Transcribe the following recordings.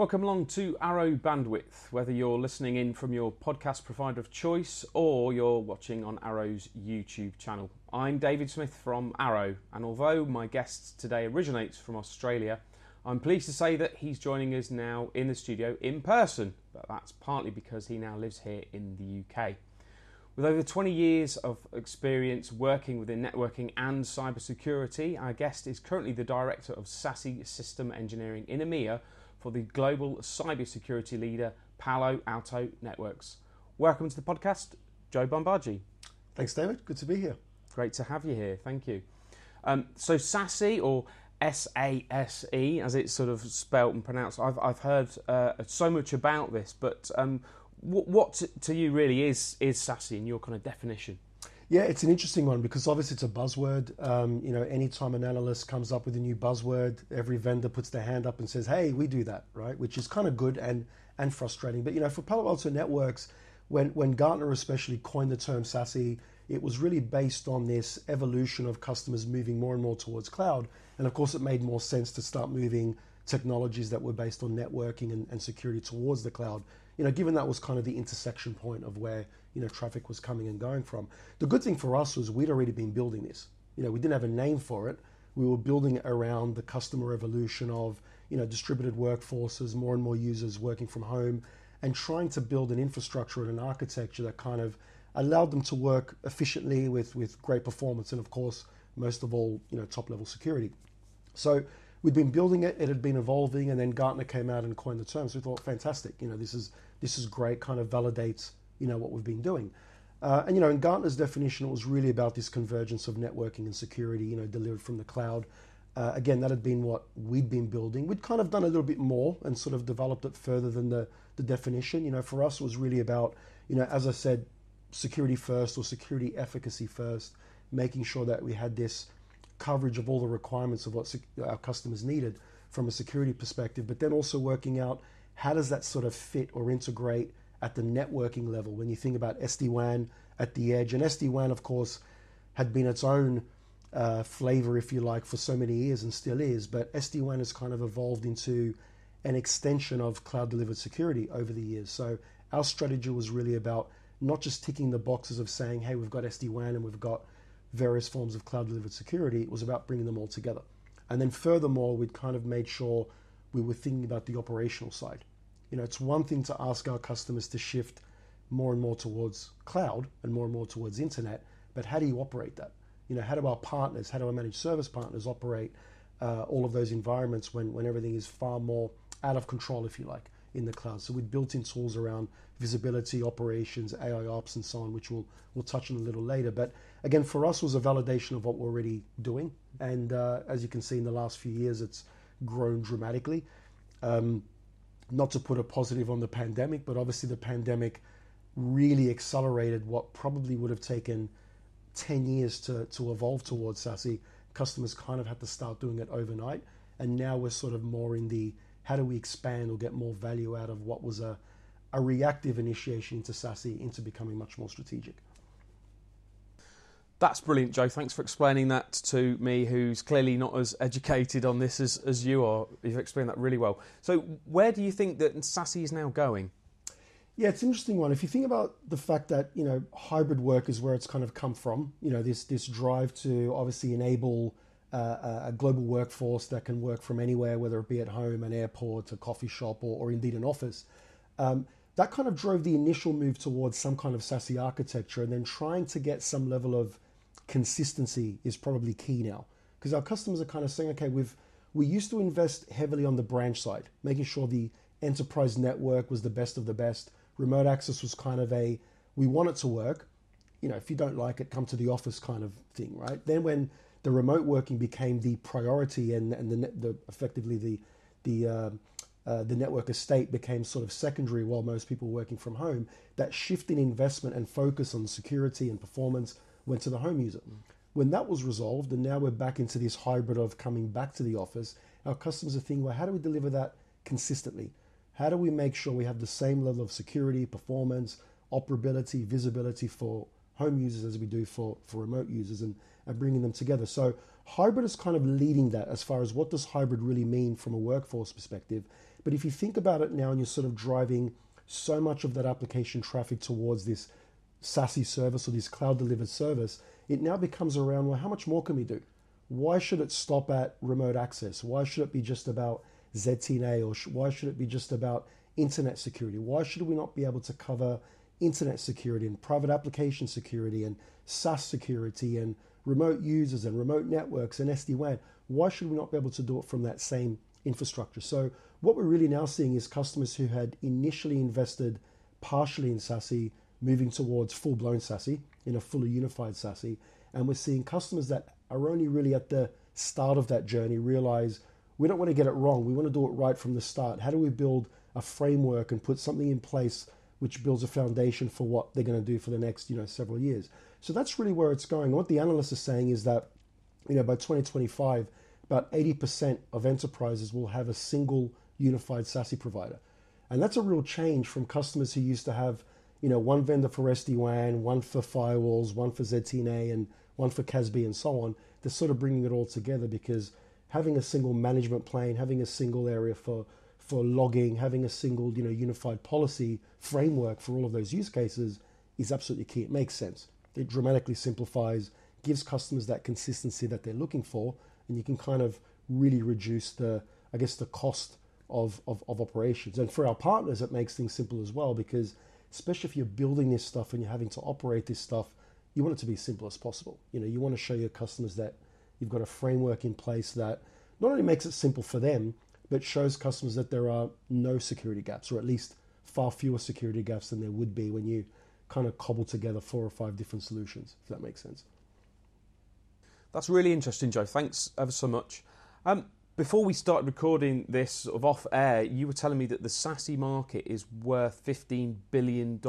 Welcome along to Arrow Bandwidth, whether you're listening in from your podcast provider of choice or you're watching on Arrow's YouTube channel. I'm David Smith from Arrow, and although my guest today originates from Australia, I'm pleased to say that he's joining us now in the studio in person, but that's partly because he now lives here in the UK. With over 20 years of experience working within networking and cybersecurity, our guest is currently the Director of SASE System Engineering in EMEA for the global cybersecurity leader Palo Alto Networks. Welcome to the podcast, Joe Bombaggi. Thanks, David. Good to be here. Great to have you here. Thank you. Um, so, SASE or S A S E, as it's sort of spelt and pronounced, I've, I've heard uh, so much about this, but um, what, what to you really is, is SASE in your kind of definition? Yeah, it's an interesting one because obviously it's a buzzword. Um, you know, anytime an analyst comes up with a new buzzword, every vendor puts their hand up and says, "Hey, we do that," right? Which is kind of good and and frustrating. But you know, for Palo Alto Networks, when when Gartner especially coined the term SASE, it was really based on this evolution of customers moving more and more towards cloud. And of course, it made more sense to start moving technologies that were based on networking and, and security towards the cloud you know, given that was kind of the intersection point of where, you know, traffic was coming and going from. The good thing for us was we'd already been building this. You know, we didn't have a name for it. We were building around the customer evolution of, you know, distributed workforces, more and more users working from home, and trying to build an infrastructure and an architecture that kind of allowed them to work efficiently with, with great performance and of course, most of all, you know, top level security. So we'd been building it, it had been evolving, and then Gartner came out and coined the term. So we thought, fantastic, you know, this is this is great, kind of validates you know what we've been doing. Uh, and you know, in Gartner's definition, it was really about this convergence of networking and security, you know, delivered from the cloud. Uh, again, that had been what we'd been building. We'd kind of done a little bit more and sort of developed it further than the the definition. You know, for us, it was really about, you know, as I said, security first or security efficacy first, making sure that we had this coverage of all the requirements of what sec- our customers needed from a security perspective, but then also working out how does that sort of fit or integrate at the networking level when you think about SD-WAN at the edge. And SD-WAN, of course, had been its own uh, flavor, if you like, for so many years and still is. But SD-WAN has kind of evolved into an extension of cloud delivered security over the years. So our strategy was really about not just ticking the boxes of saying, hey, we've got SD-WAN and we've got various forms of cloud delivered security, it was about bringing them all together. And then furthermore, we'd kind of made sure we were thinking about the operational side. You know, it's one thing to ask our customers to shift more and more towards cloud and more and more towards internet, but how do you operate that? You know, how do our partners, how do our managed service partners operate uh, all of those environments when, when everything is far more out of control, if you like, in the cloud? So we've built in tools around visibility, operations, AI ops, and so on, which we'll we'll touch on a little later. But again, for us, was a validation of what we're already doing, and uh, as you can see in the last few years, it's grown dramatically. Um, not to put a positive on the pandemic, but obviously the pandemic really accelerated what probably would have taken 10 years to, to evolve towards SASE. Customers kind of had to start doing it overnight. And now we're sort of more in the how do we expand or get more value out of what was a, a reactive initiation into SASE into becoming much more strategic. That's brilliant, Joe. Thanks for explaining that to me, who's clearly not as educated on this as, as you are. You've explained that really well. So, where do you think that SASE is now going? Yeah, it's an interesting one. If you think about the fact that you know hybrid work is where it's kind of come from, you know this this drive to obviously enable uh, a global workforce that can work from anywhere, whether it be at home, an airport, a coffee shop, or, or indeed an office. Um, that kind of drove the initial move towards some kind of SASE architecture, and then trying to get some level of consistency is probably key now because our customers are kind of saying, okay, we've we used to invest heavily on the branch side, making sure the enterprise network was the best of the best. Remote access was kind of a we want it to work. You know, if you don't like it, come to the office kind of thing, right? Then when the remote working became the priority and and the, the effectively the the uh, uh, the network estate became sort of secondary while most people were working from home. That shift in investment and focus on security and performance went to the home user. When that was resolved, and now we're back into this hybrid of coming back to the office, our customers are thinking, well, how do we deliver that consistently? How do we make sure we have the same level of security, performance, operability, visibility for home users as we do for, for remote users and, and bringing them together. So hybrid is kind of leading that as far as what does hybrid really mean from a workforce perspective. But if you think about it now and you're sort of driving so much of that application traffic towards this SASE service or this cloud delivered service, it now becomes around, well, how much more can we do? Why should it stop at remote access? Why should it be just about ZTNA or sh- why should it be just about internet security? Why should we not be able to cover internet security and private application security and SaaS security and remote users and remote networks and SD WAN? Why should we not be able to do it from that same infrastructure? So, what we're really now seeing is customers who had initially invested partially in SASE moving towards full blown SASE in a fully unified SASE. And we're seeing customers that are only really at the start of that journey realize we don't want to get it wrong. We want to do it right from the start. How do we build a framework and put something in place which builds a foundation for what they're going to do for the next, you know, several years? So that's really where it's going. What the analysts are saying is that, you know, by 2025, about 80% of enterprises will have a single unified SASE provider. And that's a real change from customers who used to have you know, one vendor for SD-WAN, one for firewalls, one for ZTNA, and one for CASB, and so on. They're sort of bringing it all together because having a single management plane, having a single area for for logging, having a single you know unified policy framework for all of those use cases is absolutely key. It makes sense. It dramatically simplifies, gives customers that consistency that they're looking for, and you can kind of really reduce the I guess the cost of, of, of operations. And for our partners, it makes things simple as well because especially if you're building this stuff and you're having to operate this stuff, you want it to be as simple as possible. You know, you want to show your customers that you've got a framework in place that not only makes it simple for them, but shows customers that there are no security gaps, or at least far fewer security gaps than there would be when you kind of cobble together four or five different solutions, if that makes sense. That's really interesting, Joe. Thanks ever so much. Um, before we started recording this sort of off air, you were telling me that the SASE market is worth $15 billion.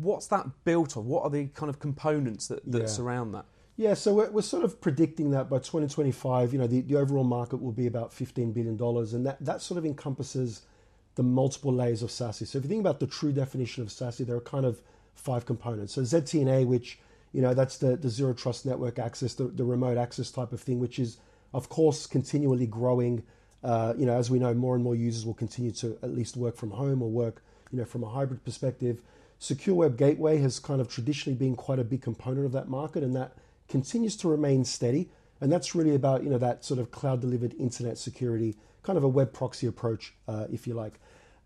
What's that built of? What are the kind of components that, that yeah. surround that? Yeah, so we're, we're, sort of predicting that by 2025, you know, the, the overall market will be about $15 billion. And that, that sort of encompasses the multiple layers of SASE. So if you think about the true definition of SASE, there are kind of five components. So ZTNA, which, you know, that's the, the zero trust network access, the, the remote access type of thing, which is of course, continually growing. Uh, you know, as we know, more and more users will continue to at least work from home or work, you know, from a hybrid perspective. Secure Web Gateway has kind of traditionally been quite a big component of that market, and that continues to remain steady. And that's really about you know that sort of cloud delivered internet security, kind of a web proxy approach, uh, if you like.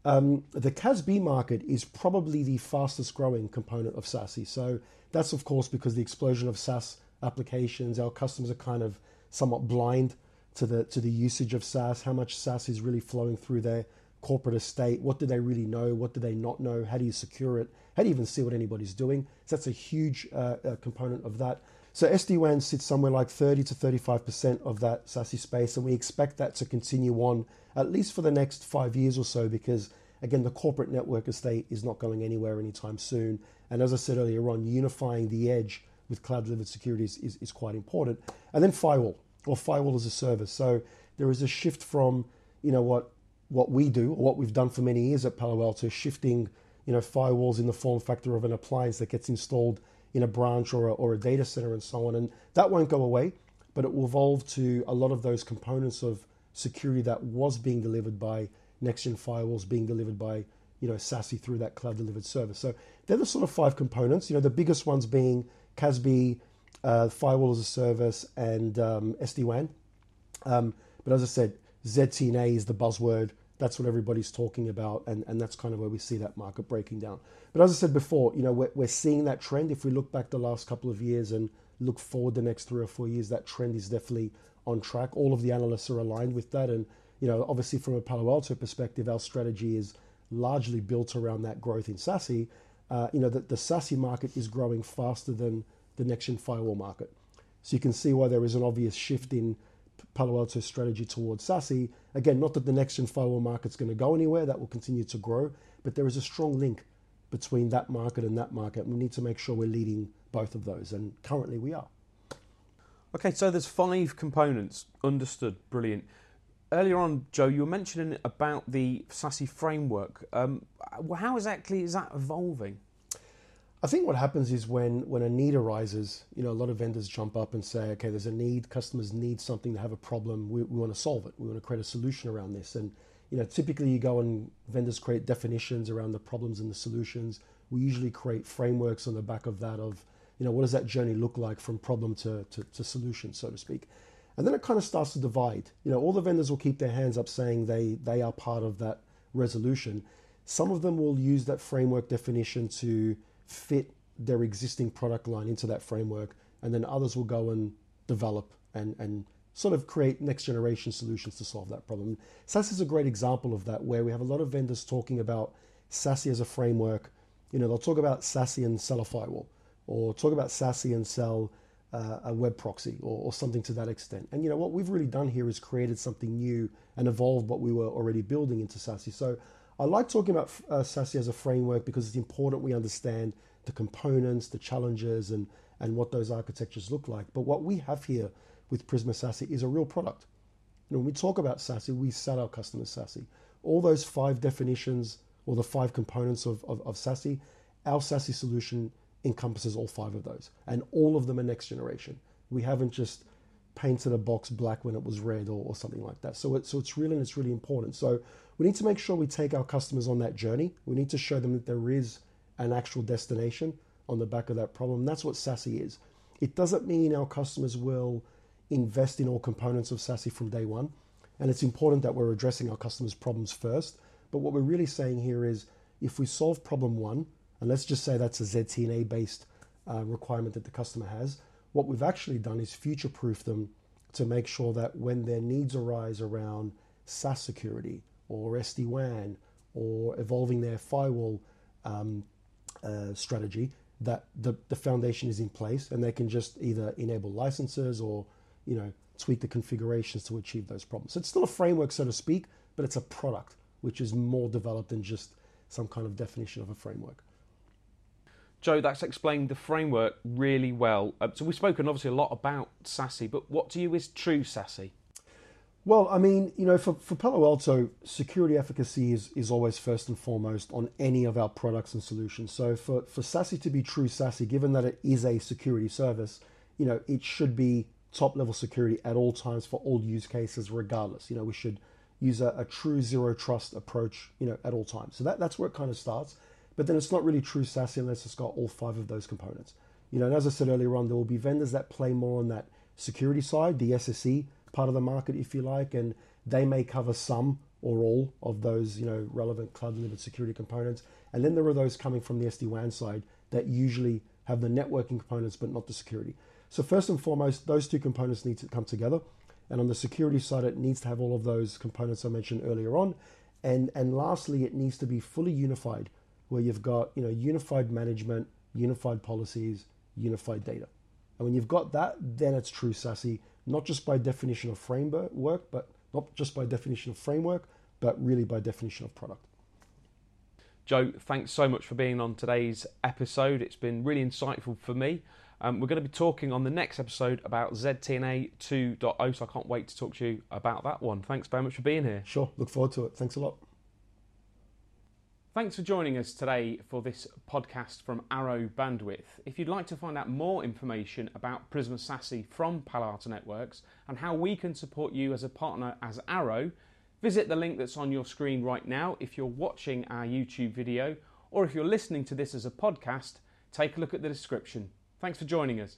Um, the CASB market is probably the fastest growing component of SASE. So that's of course because the explosion of SaaS applications, our customers are kind of somewhat blind to the to the usage of SaaS, how much SaaS is really flowing through their corporate estate. What do they really know? What do they not know? How do you secure it? How do you even see what anybody's doing? So that's a huge uh, uh, component of that. So SD-WAN sits somewhere like 30 to 35% of that SASE space, and we expect that to continue on at least for the next five years or so because, again, the corporate network estate is not going anywhere anytime soon. And as I said earlier on, unifying the edge with cloud delivered security is, is, quite important. And then firewall or firewall as a service. So there is a shift from, you know, what what we do or what we've done for many years at Palo Alto, shifting, you know, firewalls in the form factor of an appliance that gets installed in a branch or a, or a data center and so on. And that won't go away, but it will evolve to a lot of those components of security that was being delivered by next gen firewalls being delivered by you know SASE through that cloud delivered service. So they're the sort of five components. You know, the biggest ones being CASB, uh, firewall as a service, and um, SD WAN. Um, but as I said, ZTNA is the buzzword. That's what everybody's talking about, and, and that's kind of where we see that market breaking down. But as I said before, you know, we're, we're seeing that trend. If we look back the last couple of years and look forward the next three or four years, that trend is definitely on track. All of the analysts are aligned with that, and you know, obviously from a Palo Alto perspective, our strategy is largely built around that growth in SASE uh, you know, the, the SASE market is growing faster than the next-gen firewall market. So you can see why there is an obvious shift in Palo Alto's strategy towards SASE. Again, not that the next-gen firewall market's going to go anywhere, that will continue to grow, but there is a strong link between that market and that market. We need to make sure we're leading both of those, and currently we are. Okay, so there's five components. Understood. Brilliant earlier on, Joe, you were mentioning about the SASE framework. Um, how exactly is that evolving? I think what happens is when, when a need arises, you know, a lot of vendors jump up and say, okay, there's a need, customers need something, they have a problem, we, we want to solve it, we want to create a solution around this. And, you know, typically you go and vendors create definitions around the problems and the solutions. We usually create frameworks on the back of that of, you know, what does that journey look like from problem to, to, to solution, so to speak. And then it kind of starts to divide. You know, all the vendors will keep their hands up saying they, they are part of that resolution. Some of them will use that framework definition to fit their existing product line into that framework, and then others will go and develop and, and sort of create next generation solutions to solve that problem. SASE is a great example of that, where we have a lot of vendors talking about SASE as a framework. You know, they'll talk about SASE and sell a firewall, or talk about SASE and sell uh, a web proxy, or, or something to that extent. And you know, what we've really done here is created something new and evolved what we were already building into SASE. So I like talking about uh, SASE as a framework because it's important we understand the components, the challenges, and, and what those architectures look like. But what we have here with Prisma SASE is a real product. When we talk about SASE, we sell our customers SASE. All those five definitions or the five components of, of, of SASE, our SASE solution encompasses all five of those. And all of them are next generation. We haven't just painted a box black when it was red or, or something like that. So, it, so it's really, it's really important. So we need to make sure we take our customers on that journey. We need to show them that there is an actual destination on the back of that problem. That's what SASE is. It doesn't mean our customers will invest in all components of SASE from day one. And it's important that we're addressing our customers' problems first. But what we're really saying here is if we solve problem one, and let's just say that's a ZTNA based uh, requirement that the customer has, what we've actually done is future proof them to make sure that when their needs arise around SaaS security or SD WAN or evolving their firewall um, uh, strategy, that the, the foundation is in place and they can just either enable licenses or you know tweak the configurations to achieve those problems. So it's still a framework, so to speak, but it's a product which is more developed than just some kind of definition of a framework. Joe, that's explained the framework really well. Uh, so we've spoken obviously a lot about SASE, but what to you is true SASE? Well, I mean, you know, for, for Palo Alto, security efficacy is, is always first and foremost on any of our products and solutions. So for, for SASE to be true SASE, given that it is a security service, you know, it should be top level security at all times for all use cases, regardless. You know, we should use a, a true zero trust approach, you know, at all times. So that, that's where it kind of starts. But then it's not really true SASE unless it's got all five of those components. You know, and as I said earlier on, there will be vendors that play more on that security side, the SSE part of the market, if you like, and they may cover some or all of those, you know, relevant cloud delivered security components. And then there are those coming from the SD-WAN side that usually have the networking components but not the security. So first and foremost, those two components need to come together. And on the security side, it needs to have all of those components I mentioned earlier on. And, and lastly, it needs to be fully unified, where you've got you know unified management, unified policies, unified data. And when you've got that, then it's true SASE, not just by definition of framework, but not just by definition of framework, but really by definition of product. Joe, thanks so much for being on today's episode. It's been really insightful for me. Um, we're going to be talking on the next episode about ZTNA 2.0, so I can't wait to talk to you about that one. Thanks very much for being here. Sure, look forward to it. Thanks a lot. Thanks for joining us today for this podcast from Arrow Bandwidth. If you'd like to find out more information about Prisma SASE from Palo Alto Networks and how we can support you as a partner as Arrow, visit the link that's on your screen right now if you're watching our YouTube video, or if you're listening to this as a podcast, take a look at the description. Thanks for joining us.